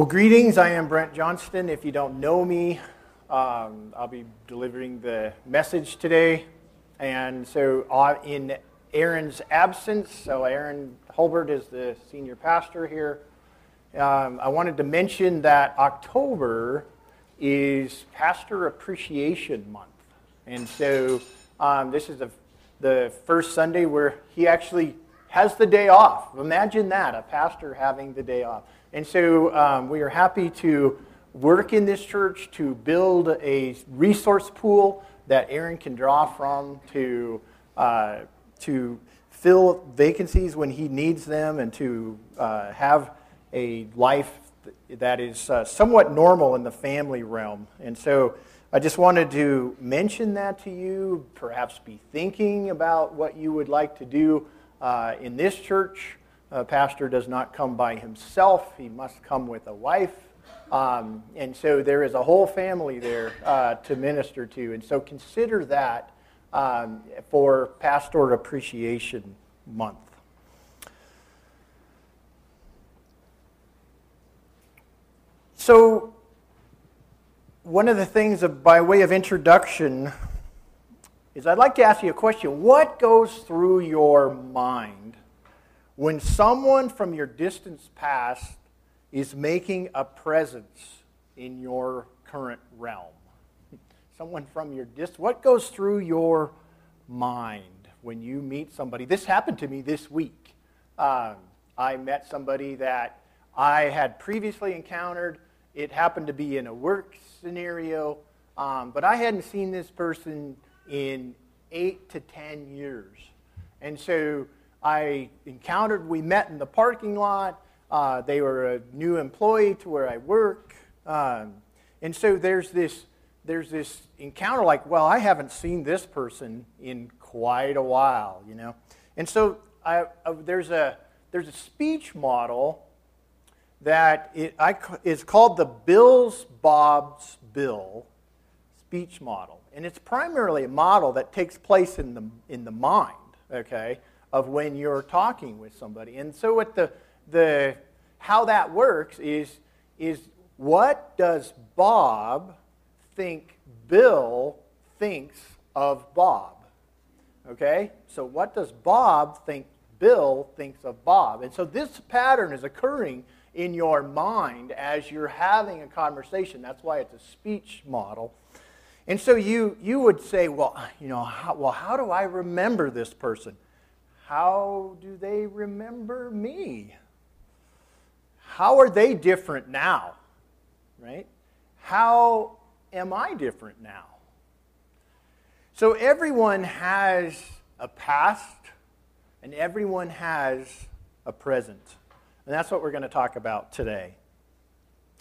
Well, greetings. I am Brent Johnston. If you don't know me, um, I'll be delivering the message today. And so, uh, in Aaron's absence, so Aaron Hulbert is the senior pastor here. Um, I wanted to mention that October is Pastor Appreciation Month. And so, um, this is the, the first Sunday where he actually has the day off. Imagine that, a pastor having the day off. And so um, we are happy to work in this church to build a resource pool that Aaron can draw from to, uh, to fill vacancies when he needs them and to uh, have a life that is uh, somewhat normal in the family realm. And so I just wanted to mention that to you, perhaps be thinking about what you would like to do uh, in this church a pastor does not come by himself, he must come with a wife. Um, and so there is a whole family there uh, to minister to. And so consider that um, for Pastor Appreciation Month. So, one of the things of, by way of introduction is I'd like to ask you a question. What goes through your mind when someone from your distant past is making a presence in your current realm, someone from your dist, what goes through your mind when you meet somebody? This happened to me this week. Um, I met somebody that I had previously encountered. It happened to be in a work scenario, um, but I hadn't seen this person in eight to ten years. And so I encountered, we met in the parking lot. Uh, they were a new employee to where I work. Um, and so there's this, there's this encounter like, well, I haven't seen this person in quite a while, you know. And so I, uh, there's, a, there's a speech model that it, I, is called the Bills Bob's Bill speech model. And it's primarily a model that takes place in the, in the mind, okay? Of when you're talking with somebody. And so what the, the how that works is, is what does Bob think Bill thinks of Bob? Okay? So what does Bob think Bill thinks of Bob? And so this pattern is occurring in your mind as you're having a conversation. That's why it's a speech model. And so you, you would say, well, you know, how, well, how do I remember this person? How do they remember me? How are they different now? Right? How am I different now? So everyone has a past and everyone has a present. And that's what we're going to talk about today.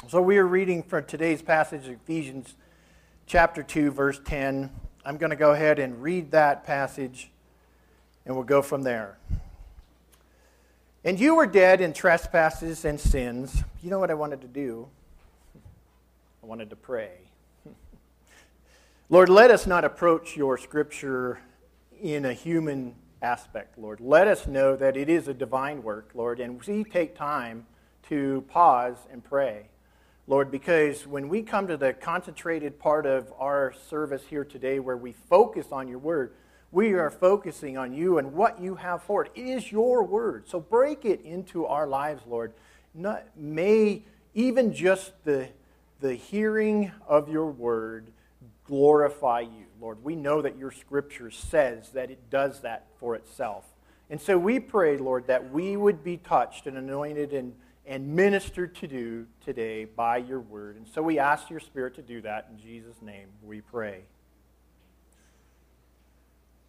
So we are reading from today's passage, Ephesians chapter 2, verse 10. I'm going to go ahead and read that passage and we'll go from there. And you were dead in trespasses and sins. You know what I wanted to do? I wanted to pray. Lord, let us not approach your scripture in a human aspect, Lord. Let us know that it is a divine work, Lord, and we take time to pause and pray. Lord, because when we come to the concentrated part of our service here today where we focus on your word, we are focusing on you and what you have for it. It is your word. So break it into our lives, Lord. Not, may even just the, the hearing of your word glorify you, Lord. We know that your scripture says that it does that for itself. And so we pray, Lord, that we would be touched and anointed and, and ministered to do today by your word. And so we ask your spirit to do that. In Jesus' name we pray.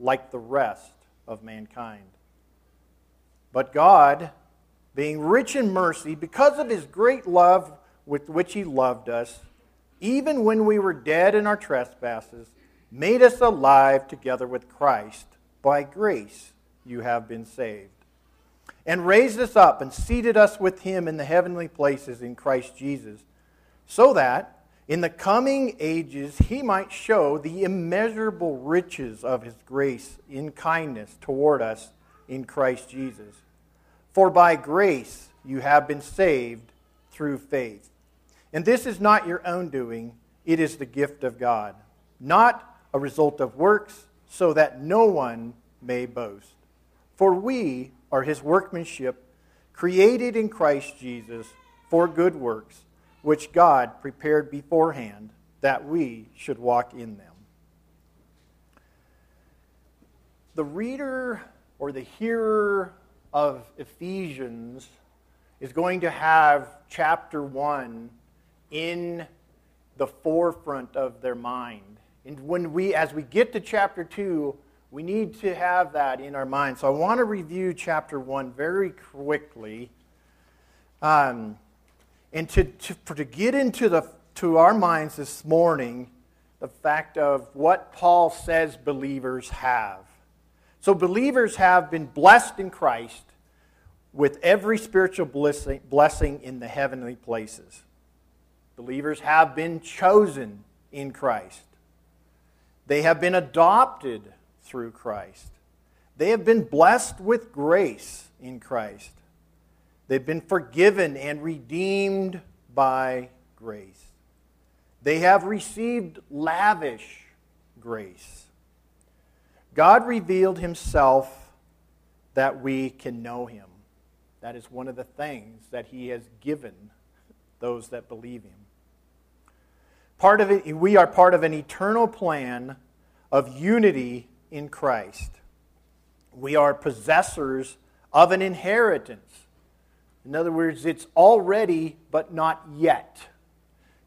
like the rest of mankind. But God, being rich in mercy, because of his great love with which he loved us, even when we were dead in our trespasses, made us alive together with Christ. By grace you have been saved. And raised us up and seated us with him in the heavenly places in Christ Jesus, so that in the coming ages he might show the immeasurable riches of his grace in kindness toward us in Christ Jesus. For by grace you have been saved through faith. And this is not your own doing, it is the gift of God, not a result of works, so that no one may boast. For we are his workmanship, created in Christ Jesus for good works, which God prepared beforehand that we should walk in them. The reader or the hearer of Ephesians is going to have chapter 1 in the forefront of their mind. And when we, as we get to chapter 2, we need to have that in our mind. So I want to review chapter 1 very quickly. Um, and to, to, for, to get into the, to our minds this morning, the fact of what Paul says believers have. So, believers have been blessed in Christ with every spiritual blessing, blessing in the heavenly places. Believers have been chosen in Christ. They have been adopted through Christ. They have been blessed with grace in Christ. They've been forgiven and redeemed by grace. They have received lavish grace. God revealed himself that we can know him. That is one of the things that he has given those that believe him. Part of it, we are part of an eternal plan of unity in Christ. We are possessors of an inheritance. In other words, it's already, but not yet.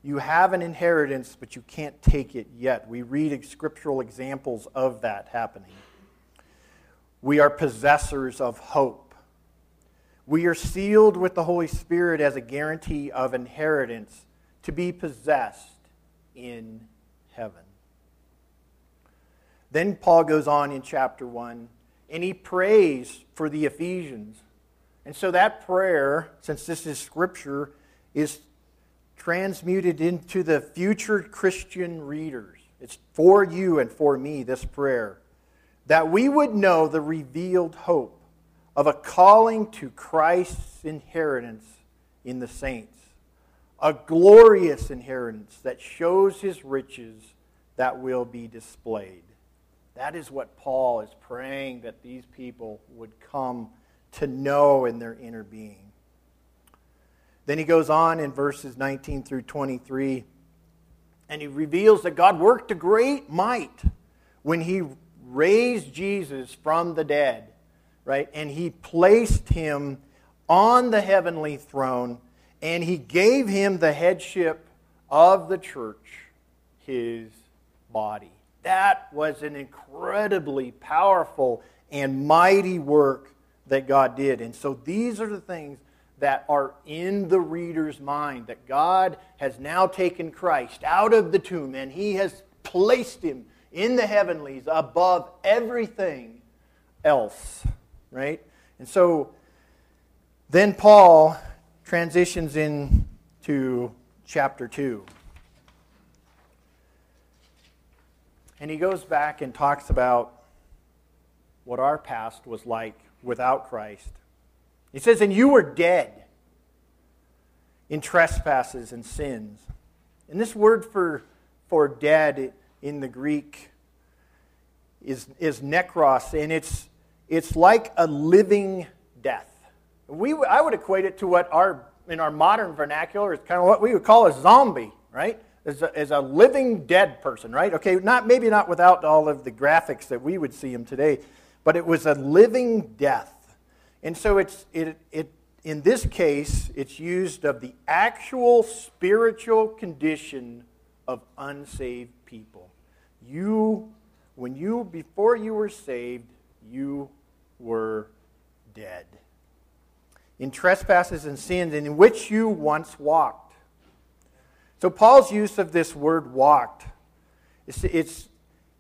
You have an inheritance, but you can't take it yet. We read scriptural examples of that happening. We are possessors of hope. We are sealed with the Holy Spirit as a guarantee of inheritance to be possessed in heaven. Then Paul goes on in chapter 1 and he prays for the Ephesians. And so that prayer, since this is scripture, is transmuted into the future Christian readers. It's for you and for me, this prayer, that we would know the revealed hope of a calling to Christ's inheritance in the saints a glorious inheritance that shows his riches that will be displayed. That is what Paul is praying that these people would come to know in their inner being. Then he goes on in verses 19 through 23, and he reveals that God worked a great might when he raised Jesus from the dead, right? And he placed him on the heavenly throne and he gave him the headship of the church, his body. That was an incredibly powerful and mighty work that God did. And so these are the things that are in the reader's mind that God has now taken Christ out of the tomb and he has placed him in the heavenlies above everything else, right? And so then Paul transitions into chapter 2. And he goes back and talks about what our past was like without Christ. He says, And you were dead in trespasses and sins. And this word for, for dead in the Greek is, is nekros, and it's, it's like a living death. We, I would equate it to what our, in our modern vernacular, is kind of what we would call a zombie, right? As a, as a living dead person, right? Okay, not, maybe not without all of the graphics that we would see him today, but it was a living death. And so it's, it, it, in this case, it's used of the actual spiritual condition of unsaved people. You, when you, before you were saved, you were dead in trespasses and sins in which you once walked. So, Paul's use of this word walked, it's, it's,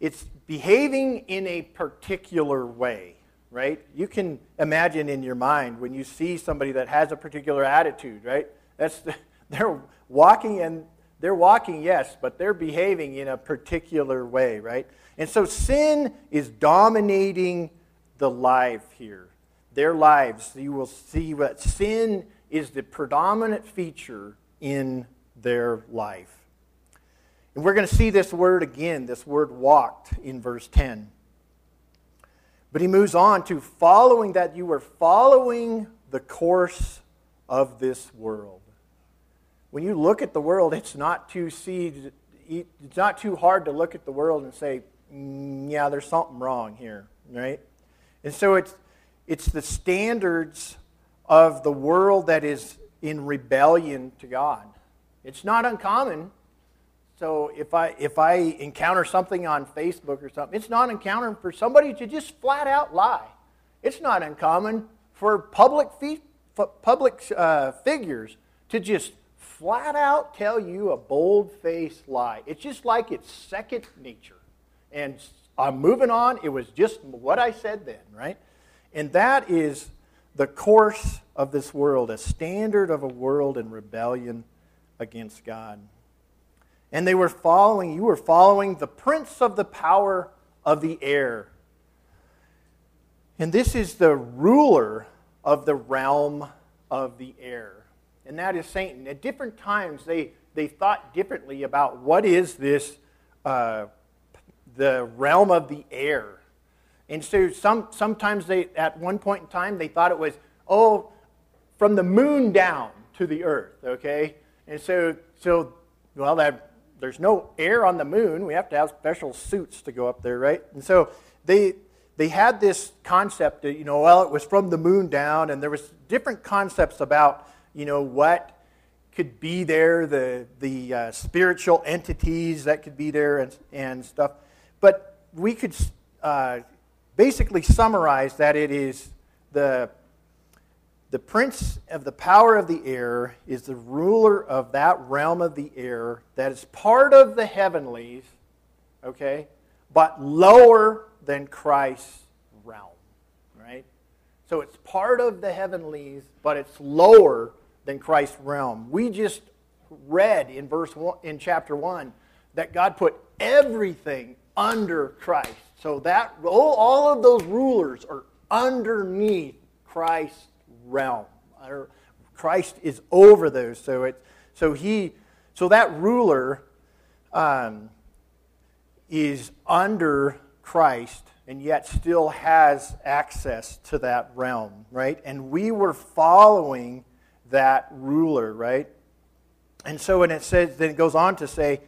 it's behaving in a particular way, right? You can imagine in your mind when you see somebody that has a particular attitude, right? That's the, they're walking and they're walking, yes, but they're behaving in a particular way, right? And so sin is dominating the life here their lives, you will see that sin is the predominant feature in their life. And we're going to see this word again, this word walked in verse 10. But he moves on to following that you were following the course of this world. When you look at the world, it's not too see, it's not too hard to look at the world and say, mm, yeah, there's something wrong here, right? And so it's it's the standards of the world that is in rebellion to God. It's not uncommon. So if I if I encounter something on Facebook or something, it's not uncommon for somebody to just flat out lie. It's not uncommon for public public uh, figures to just flat out tell you a bold faced lie. It's just like it's second nature. And I'm moving on. It was just what I said then, right? And that is the course of this world, a standard of a world in rebellion against God. And they were following, you were following the prince of the power of the air. And this is the ruler of the realm of the air. And that is Satan. At different times, they, they thought differently about what is this, uh, the realm of the air. And so some, sometimes they, at one point in time, they thought it was, oh, from the moon down to the earth, okay? And so, so well, that, there's no air on the moon. We have to have special suits to go up there, right? And so they, they had this concept that, you know, well, it was from the moon down, and there was different concepts about, you know, what could be there, the, the uh, spiritual entities that could be there and, and stuff. But we could uh, basically summarize that it is the, the prince of the power of the air is the ruler of that realm of the air that is part of the heavenlies, okay, but lower than Christ's realm, right? So it's part of the heavenlies, but it's lower than Christ's realm. We just read in verse one, in chapter 1 that God put everything under Christ. So that all of those rulers are underneath Christ's realm. Christ is over those. So it so he so that ruler um, is under Christ and yet still has access to that realm, right? And we were following that ruler, right? And so when it says, then it goes on to say,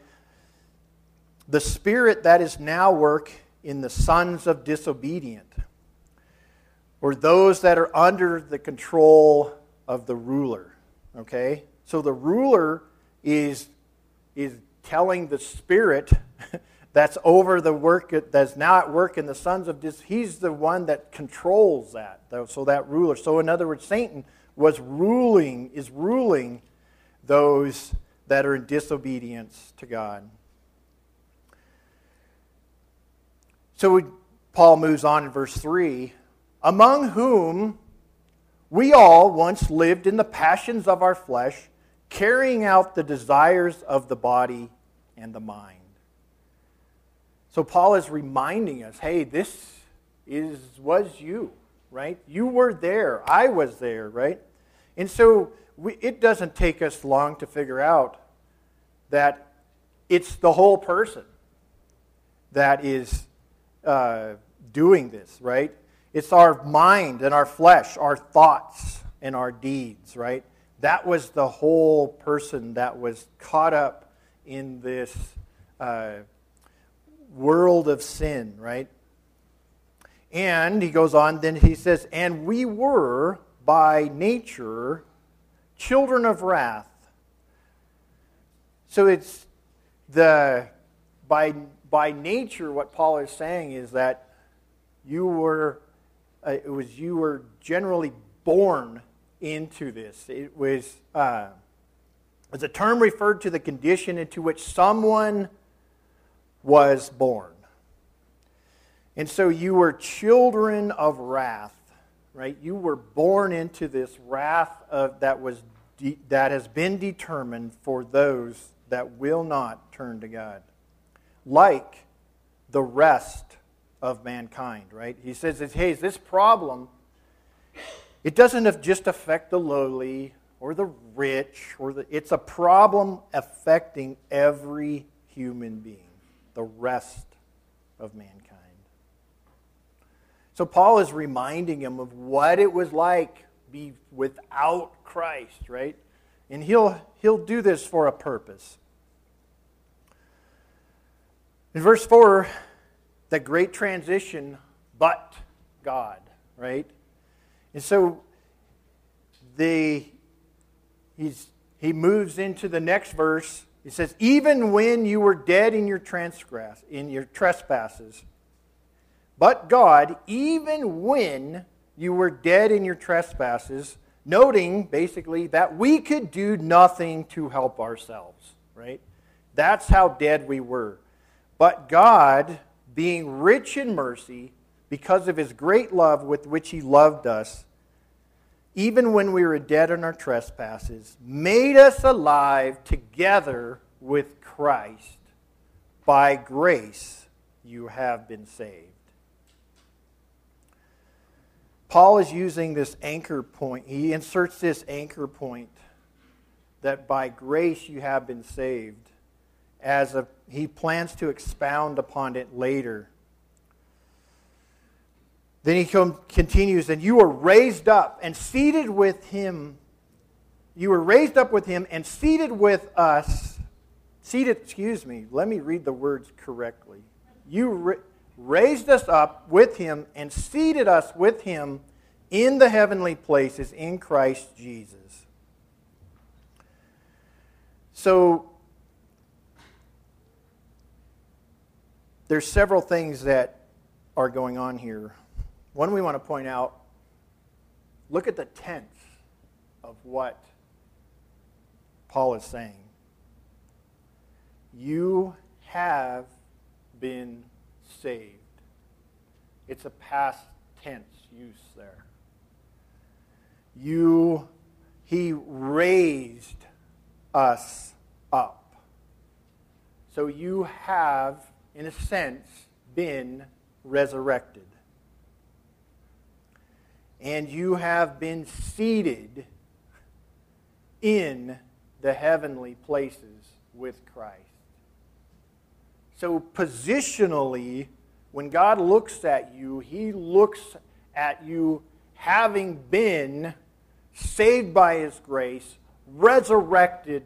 the spirit that is now work in the sons of disobedient, or those that are under the control of the ruler. Okay? So the ruler is, is telling the spirit that's over the work that's now at work in the sons of dis he's the one that controls that so that ruler so in other words satan was ruling is ruling those that are in disobedience to god So Paul moves on in verse 3 Among whom we all once lived in the passions of our flesh, carrying out the desires of the body and the mind. So Paul is reminding us hey, this is, was you, right? You were there. I was there, right? And so we, it doesn't take us long to figure out that it's the whole person that is uh, doing this, right? It's our mind and our flesh, our thoughts and our deeds, right? That was the whole person that was caught up in this uh, world of sin, right? And he goes on, then he says, and we were by nature children of wrath. So it's the by by nature, what Paul is saying is that you were, uh, it was you were generally born into this. It was, uh, was a term referred to the condition into which someone was born. And so you were children of wrath, right? You were born into this wrath of, that, was de- that has been determined for those that will not turn to God. Like the rest of mankind, right? He says, hey, this problem, it doesn't just affect the lowly or the rich, or the, it's a problem affecting every human being, the rest of mankind. So Paul is reminding him of what it was like be without Christ, right? And he'll he'll do this for a purpose. In verse 4, the great transition, but God, right? And so the, he's, he moves into the next verse. He says, Even when you were dead in your transgress, in your trespasses, but God, even when you were dead in your trespasses, noting basically that we could do nothing to help ourselves, right? That's how dead we were. But God, being rich in mercy, because of his great love with which he loved us, even when we were dead in our trespasses, made us alive together with Christ. By grace you have been saved. Paul is using this anchor point. He inserts this anchor point that by grace you have been saved as a, he plans to expound upon it later. Then he continues, and you were raised up and seated with him. You were raised up with him and seated with us. Seated, excuse me, let me read the words correctly. You ra- raised us up with him and seated us with him in the heavenly places in Christ Jesus. So, there's several things that are going on here. One we want to point out look at the tense of what Paul is saying. You have been saved. It's a past tense use there. You, he raised us up. So you have in a sense, been resurrected. And you have been seated in the heavenly places with Christ. So, positionally, when God looks at you, He looks at you having been saved by His grace, resurrected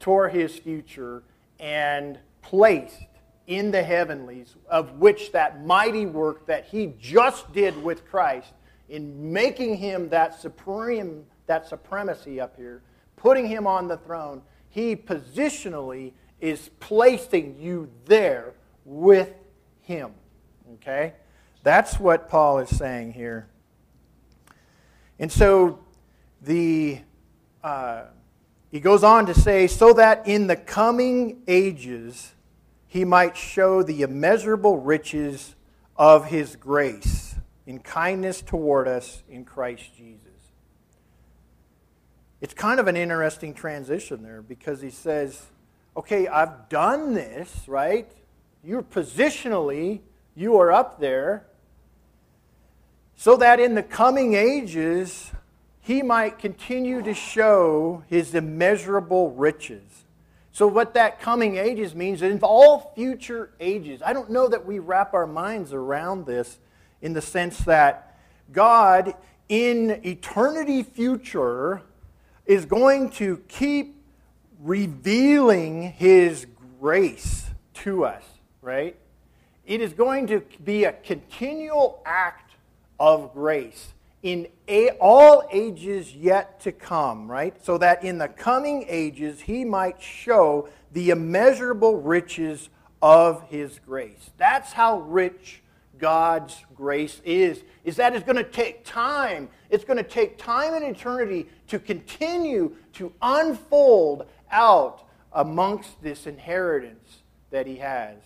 toward His future, and placed in the heavenlies, of which that mighty work that he just did with Christ in making him that supreme that supremacy up here, putting him on the throne, he positionally is placing you there with him. Okay? That's what Paul is saying here. And so the uh, he goes on to say, so that in the coming ages he might show the immeasurable riches of his grace in kindness toward us in Christ Jesus. It's kind of an interesting transition there because he says, okay, I've done this, right? You're positionally, you are up there, so that in the coming ages, he might continue to show his immeasurable riches. So, what that coming ages means in all future ages, I don't know that we wrap our minds around this in the sense that God, in eternity future, is going to keep revealing His grace to us, right? It is going to be a continual act of grace in a, all ages yet to come, right? So that in the coming ages he might show the immeasurable riches of his grace. That's how rich God's grace is, is that it's going to take time. It's going to take time and eternity to continue to unfold out amongst this inheritance that he has.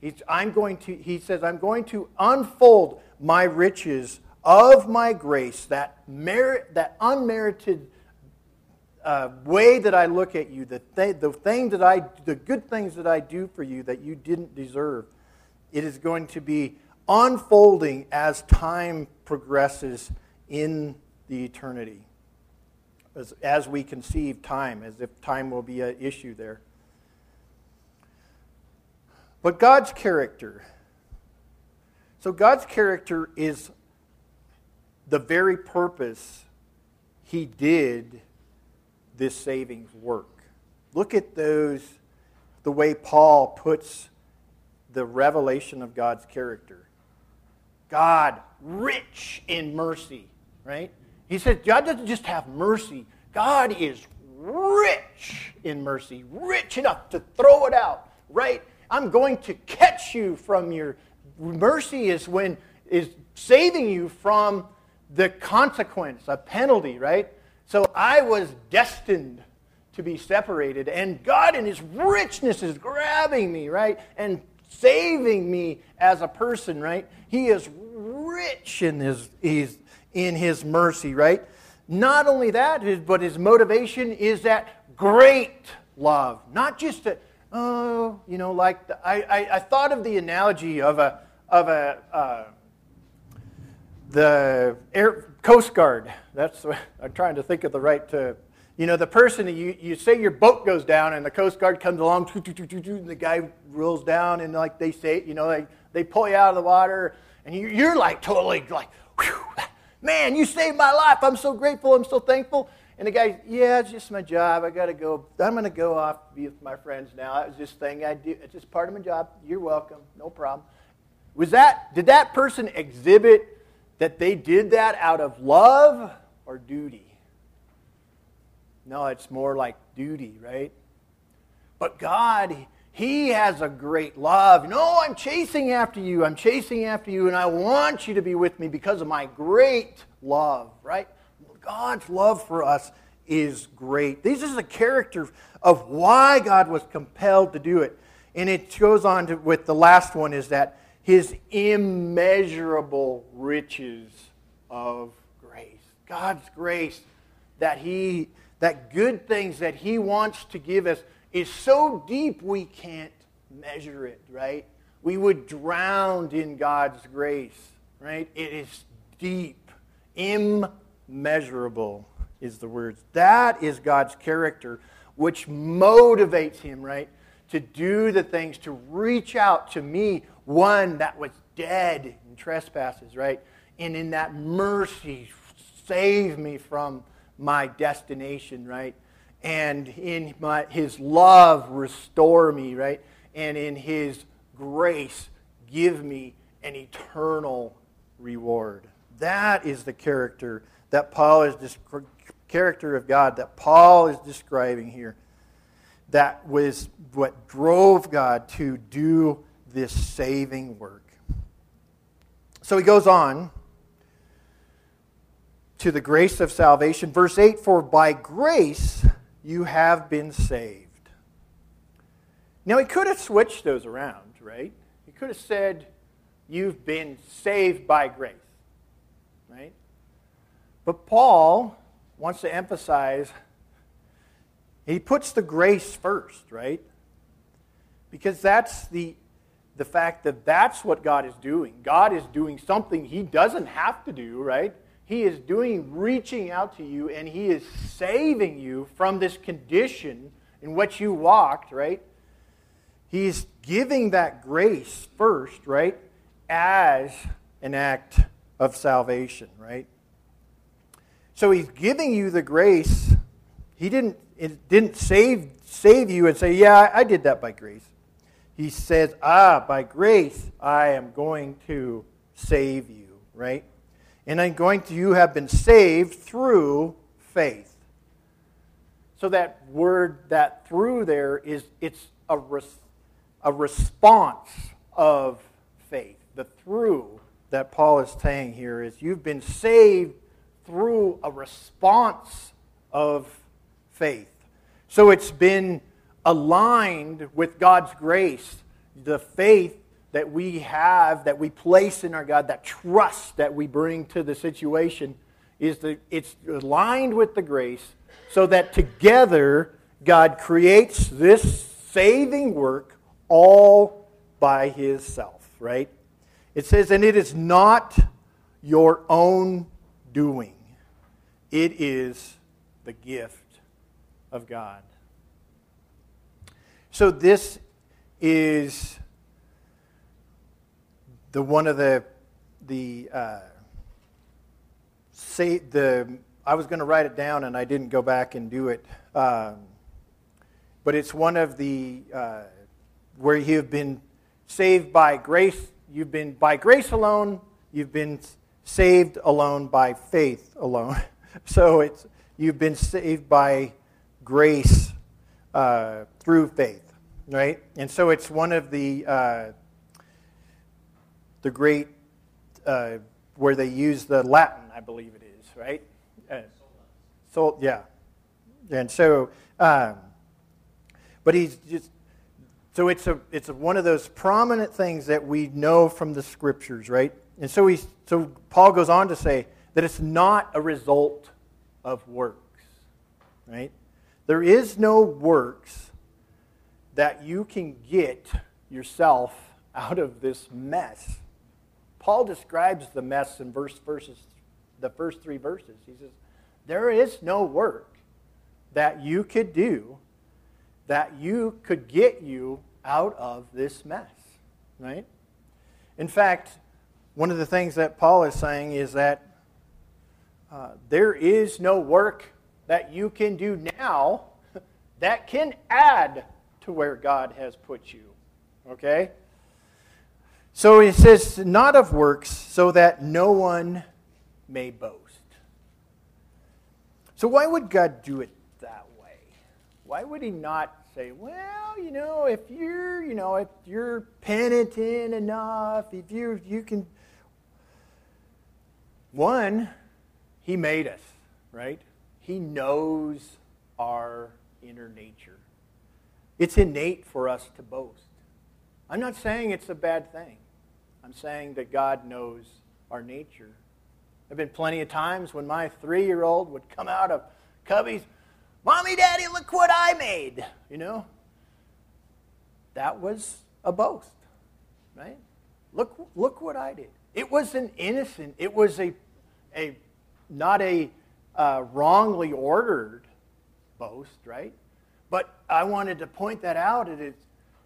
He's, I'm going to, he says, I'm going to unfold my riches of my grace, that, merit, that unmerited uh, way that I look at you, the, th- the thing that I, the good things that I do for you that you didn't deserve. It is going to be unfolding as time progresses in the eternity. As, as we conceive time, as if time will be an issue there. But God's character. So, God's character is the very purpose He did this saving work. Look at those, the way Paul puts the revelation of God's character. God, rich in mercy, right? He says, God doesn't just have mercy, God is rich in mercy, rich enough to throw it out, right? I'm going to catch you from your mercy is when is saving you from the consequence, a penalty, right? So I was destined to be separated, and God in His richness is grabbing me, right? And saving me as a person, right? He is rich in his, he's in his mercy, right? Not only that, but his motivation is that great love. Not just a, oh, you know, like the, I, I, I, thought of the analogy of a of a uh, the Air Coast Guard. That's what I'm trying to think of the right to. You know, the person you, you say your boat goes down and the Coast Guard comes along, and the guy rolls down and like they say, you know, they, they pull you out of the water and you, you're like totally like, man, you saved my life. I'm so grateful. I'm so thankful. And the guy, yeah, it's just my job. I got to go. I'm going to go off be with my friends now. That was just thing I do. It's just part of my job. You're welcome. No problem. Was that, did that person exhibit that they did that out of love or duty? No, it's more like duty, right? But God, He has a great love. No, I'm chasing after you. I'm chasing after you, and I want you to be with me because of my great love, right? God's love for us is great. This is the character of why God was compelled to do it. And it goes on to, with the last one is that his immeasurable riches of grace. God's grace that he that good things that he wants to give us is so deep we can't measure it, right? We would drown in God's grace, right? It is deep, immeasurable measurable is the word. That is God's character, which motivates him, right, to do the things, to reach out to me, one that was dead in trespasses, right? And in that mercy, save me from my destination, right? And in my, his love, restore me, right? And in his grace, give me an eternal reward. That is the character that Paul is this character of God that Paul is describing here. That was what drove God to do this saving work. So he goes on to the grace of salvation. Verse 8 For by grace you have been saved. Now he could have switched those around, right? He could have said, You've been saved by grace, right? But Paul wants to emphasize, he puts the grace first, right? Because that's the, the fact that that's what God is doing. God is doing something he doesn't have to do, right? He is doing, reaching out to you, and he is saving you from this condition in which you walked, right? He's giving that grace first, right? As an act of salvation, right? So he's giving you the grace. He didn't, it didn't save, save you and say, Yeah, I did that by grace. He says, Ah, by grace, I am going to save you, right? And I'm going to, you have been saved through faith. So that word, that through there, is it's a, res, a response of faith. The through that Paul is saying here is you've been saved through a response of faith. So it's been aligned with God's grace, the faith that we have, that we place in our God, that trust that we bring to the situation, is the, it's aligned with the grace so that together God creates this saving work all by His self, right? It says, and it is not your own doing, it is the gift of God. So this is the one of the the uh, say the I was going to write it down and I didn't go back and do it, um, but it's one of the uh, where you have been saved by grace. You've been by grace alone. You've been saved alone by faith alone. so it's you've been saved by grace uh, through faith, right? And so it's one of the uh, the great uh, where they use the Latin, I believe it is, right? Uh, so yeah, and so, um, but he's just so it's a it's a, one of those prominent things that we know from the scriptures, right? And so he so Paul goes on to say that it's not a result of works, right? There is no works that you can get yourself out of this mess. Paul describes the mess in verse verses, the first three verses. He says, There is no work that you could do that you could get you out of this mess. Right? In fact, one of the things that Paul is saying is that uh, there is no work that you can do now that can add to where God has put you. Okay? So he says, not of works, so that no one may boast. So why would God do it that way? Why would he not say, well, you know, if you're, you know, if you're penitent enough, if you you can one, he made us, right? He knows our inner nature. It's innate for us to boast. I'm not saying it's a bad thing. I'm saying that God knows our nature. There have been plenty of times when my three year old would come out of Cubbies, Mommy, Daddy, look what I made. You know? That was a boast, right? Look, look what I did. It was an innocent, it was a a not a uh, wrongly ordered boast, right? But I wanted to point that out. It is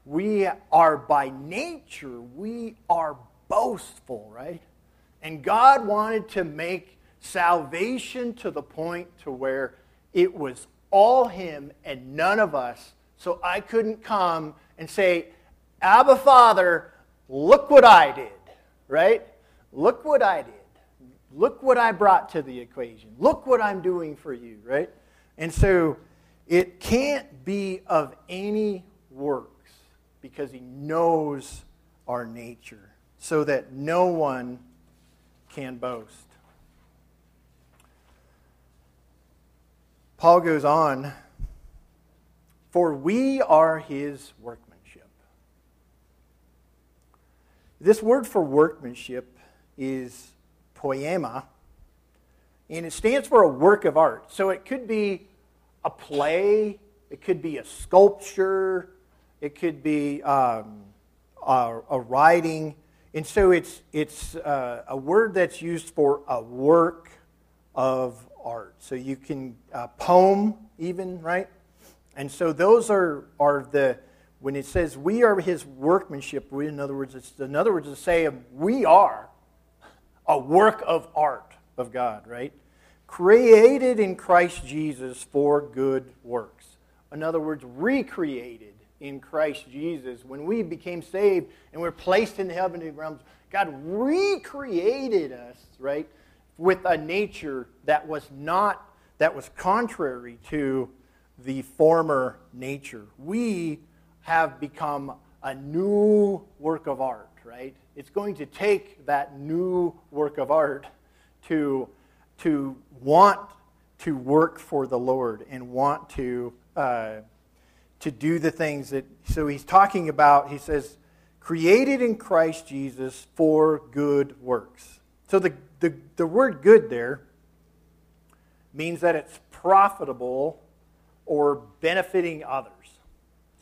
we are by nature we are boastful, right? And God wanted to make salvation to the point to where it was all Him and none of us. So I couldn't come and say, Abba Father, look what I did, right? Look what I did. Look what I brought to the equation. Look what I'm doing for you, right? And so it can't be of any works because he knows our nature so that no one can boast. Paul goes on, for we are his workmanship. This word for workmanship is poema, and it stands for a work of art. So it could be a play, it could be a sculpture, it could be um, a, a, writing. And so it's, it's uh, a word that's used for a work of art. So you can, uh, poem even, right? And so those are, are the, when it says we are his workmanship, we, in other words, it's, in other words, to say we are a work of art of God, right? Created in Christ Jesus for good works. In other words, recreated in Christ Jesus. When we became saved and we're placed in the heavenly realms, God recreated us, right, with a nature that was not, that was contrary to the former nature. We have become a new work of art, right? It's going to take that new work of art to, to want to work for the Lord and want to, uh, to do the things that. So he's talking about, he says, created in Christ Jesus for good works. So the, the, the word good there means that it's profitable or benefiting others.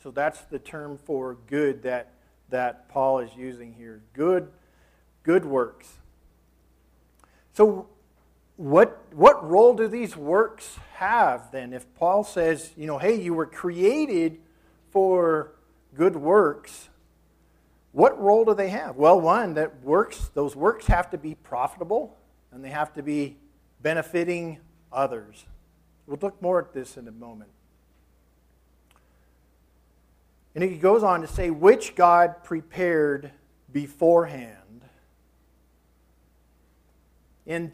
So that's the term for good that, that Paul is using here. Good, good works. So what, what role do these works have then? If Paul says, you know, hey, you were created for good works, what role do they have? Well, one, that works, those works have to be profitable and they have to be benefiting others. We'll look more at this in a moment. And he goes on to say, which God prepared beforehand. In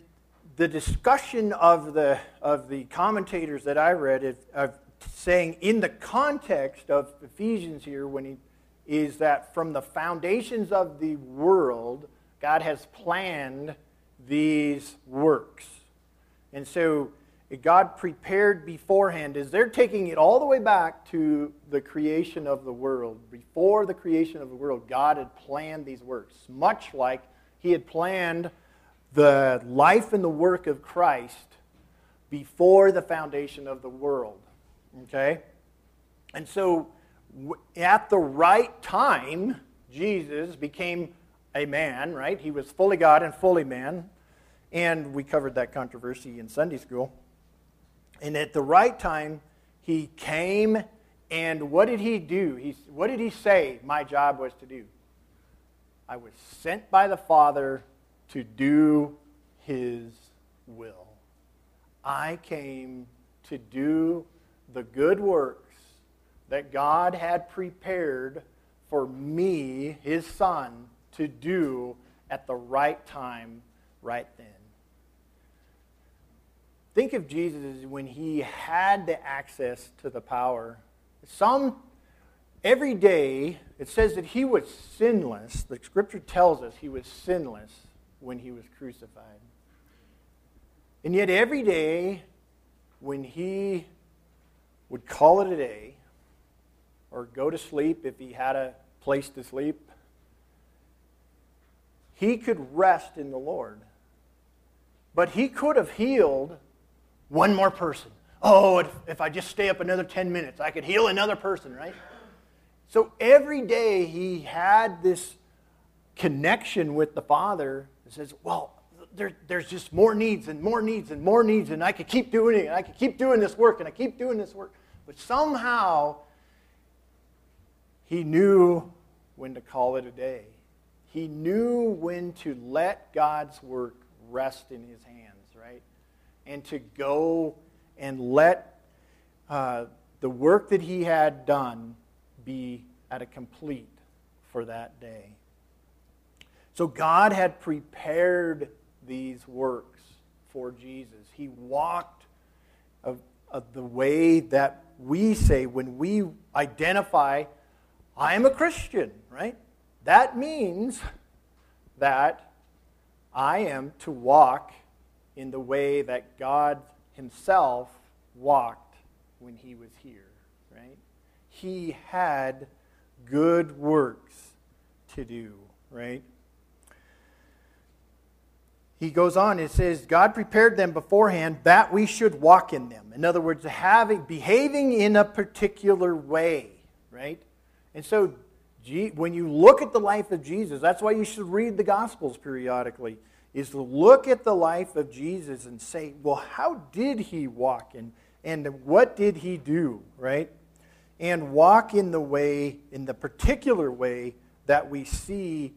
the discussion of the, of the commentators that I read, of, of saying in the context of Ephesians here, when he is that from the foundations of the world, God has planned these works. And so God prepared beforehand is they're taking it all the way back to the creation of the world. Before the creation of the world, God had planned these works, much like He had planned the life and the work of Christ before the foundation of the world. Okay? And so, at the right time, Jesus became a man, right? He was fully God and fully man. And we covered that controversy in Sunday school. And at the right time, he came, and what did he do? He, what did he say my job was to do? I was sent by the Father to do his will. I came to do the good works that God had prepared for me, his son, to do at the right time, right then. Think of Jesus when he had the access to the power. Some, every day, it says that he was sinless. The scripture tells us he was sinless when he was crucified. And yet, every day, when he would call it a day, or go to sleep if he had a place to sleep, he could rest in the Lord. But he could have healed one more person. Oh, if, if I just stay up another 10 minutes, I could heal another person, right? So every day he had this connection with the Father that says, well, there, there's just more needs and more needs and more needs, and I could keep doing it, and I could keep doing this work, and I keep doing this work. But somehow, he knew when to call it a day. He knew when to let God's work rest in his hands and to go and let uh, the work that he had done be at a complete for that day. So God had prepared these works for Jesus. He walked of, of the way that we say when we identify, I am a Christian, right? That means that I am to walk in the way that God Himself walked when He was here, right? He had good works to do, right? He goes on, it says, God prepared them beforehand that we should walk in them. In other words, having, behaving in a particular way, right? And so, when you look at the life of Jesus, that's why you should read the Gospels periodically is to look at the life of Jesus and say, well, how did he walk and, and what did he do, right? And walk in the way, in the particular way that we see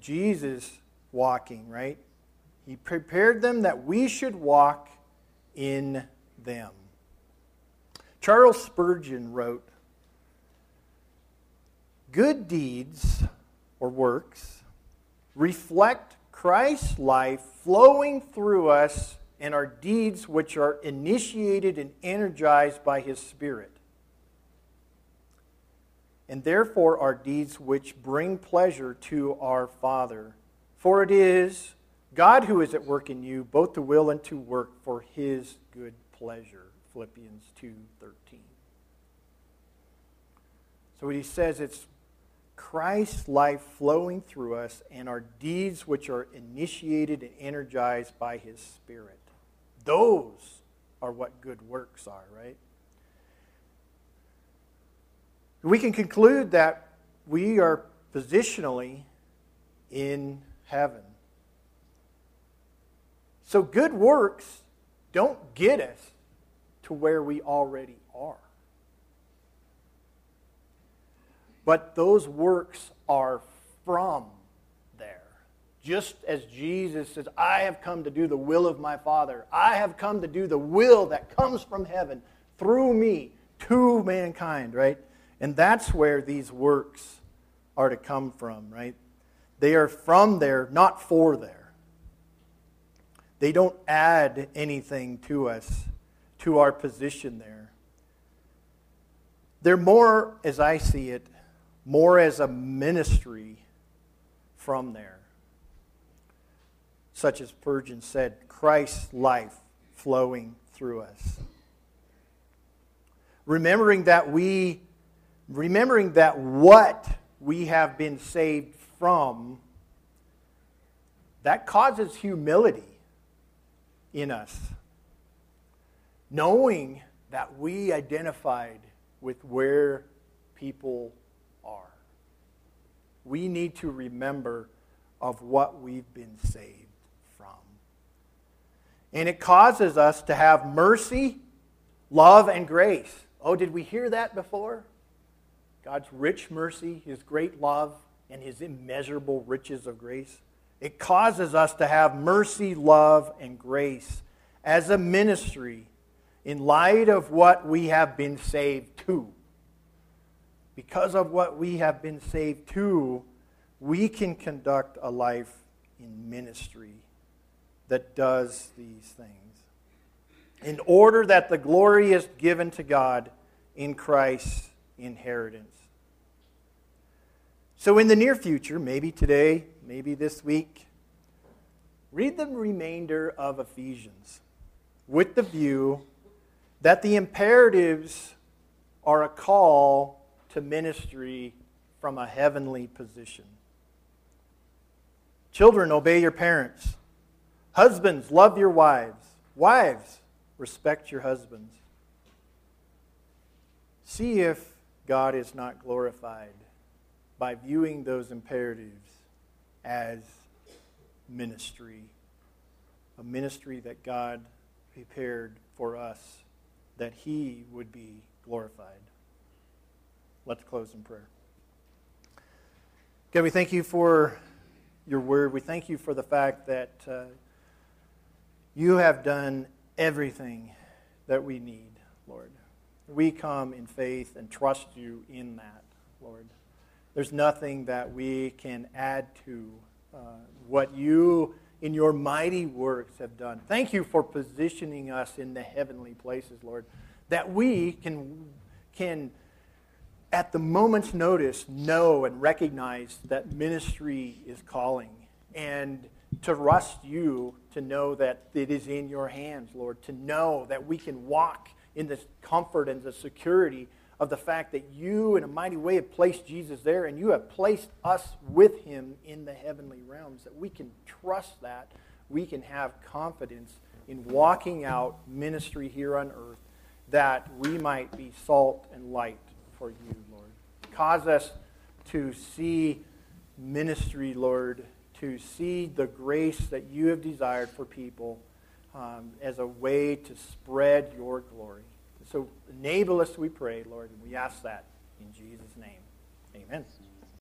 Jesus walking, right? He prepared them that we should walk in them. Charles Spurgeon wrote, Good deeds or works reflect Christ's life flowing through us and our deeds which are initiated and energized by his Spirit. and therefore are deeds which bring pleasure to our Father. For it is God who is at work in you, both to will and to work for his good pleasure. Philippians 2:13. So he says it's Christ's life flowing through us and our deeds which are initiated and energized by his spirit. Those are what good works are, right? We can conclude that we are positionally in heaven. So good works don't get us to where we already are. But those works are from there. Just as Jesus says, I have come to do the will of my Father. I have come to do the will that comes from heaven through me to mankind, right? And that's where these works are to come from, right? They are from there, not for there. They don't add anything to us, to our position there. They're more, as I see it, more as a ministry from there. Such as Spurgeon said, Christ's life flowing through us. Remembering that we remembering that what we have been saved from, that causes humility in us. Knowing that we identified with where people. We need to remember of what we've been saved from. And it causes us to have mercy, love, and grace. Oh, did we hear that before? God's rich mercy, His great love, and His immeasurable riches of grace. It causes us to have mercy, love, and grace as a ministry in light of what we have been saved to. Because of what we have been saved to, we can conduct a life in ministry that does these things. In order that the glory is given to God in Christ's inheritance. So, in the near future, maybe today, maybe this week, read the remainder of Ephesians with the view that the imperatives are a call to ministry from a heavenly position. Children, obey your parents. Husbands, love your wives. Wives, respect your husbands. See if God is not glorified by viewing those imperatives as ministry, a ministry that God prepared for us that He would be glorified. Let's close in prayer. God, we thank you for your word. We thank you for the fact that uh, you have done everything that we need, Lord. We come in faith and trust you in that, Lord. There's nothing that we can add to uh, what you, in your mighty works, have done. Thank you for positioning us in the heavenly places, Lord, that we can, can at the moment's notice, know and recognize that ministry is calling and to trust you to know that it is in your hands, Lord, to know that we can walk in the comfort and the security of the fact that you, in a mighty way, have placed Jesus there and you have placed us with him in the heavenly realms, that we can trust that. We can have confidence in walking out ministry here on earth that we might be salt and light for you, Lord. Cause us to see ministry, Lord, to see the grace that you have desired for people um, as a way to spread your glory. So enable us, we pray, Lord, and we ask that in Jesus' name. Amen.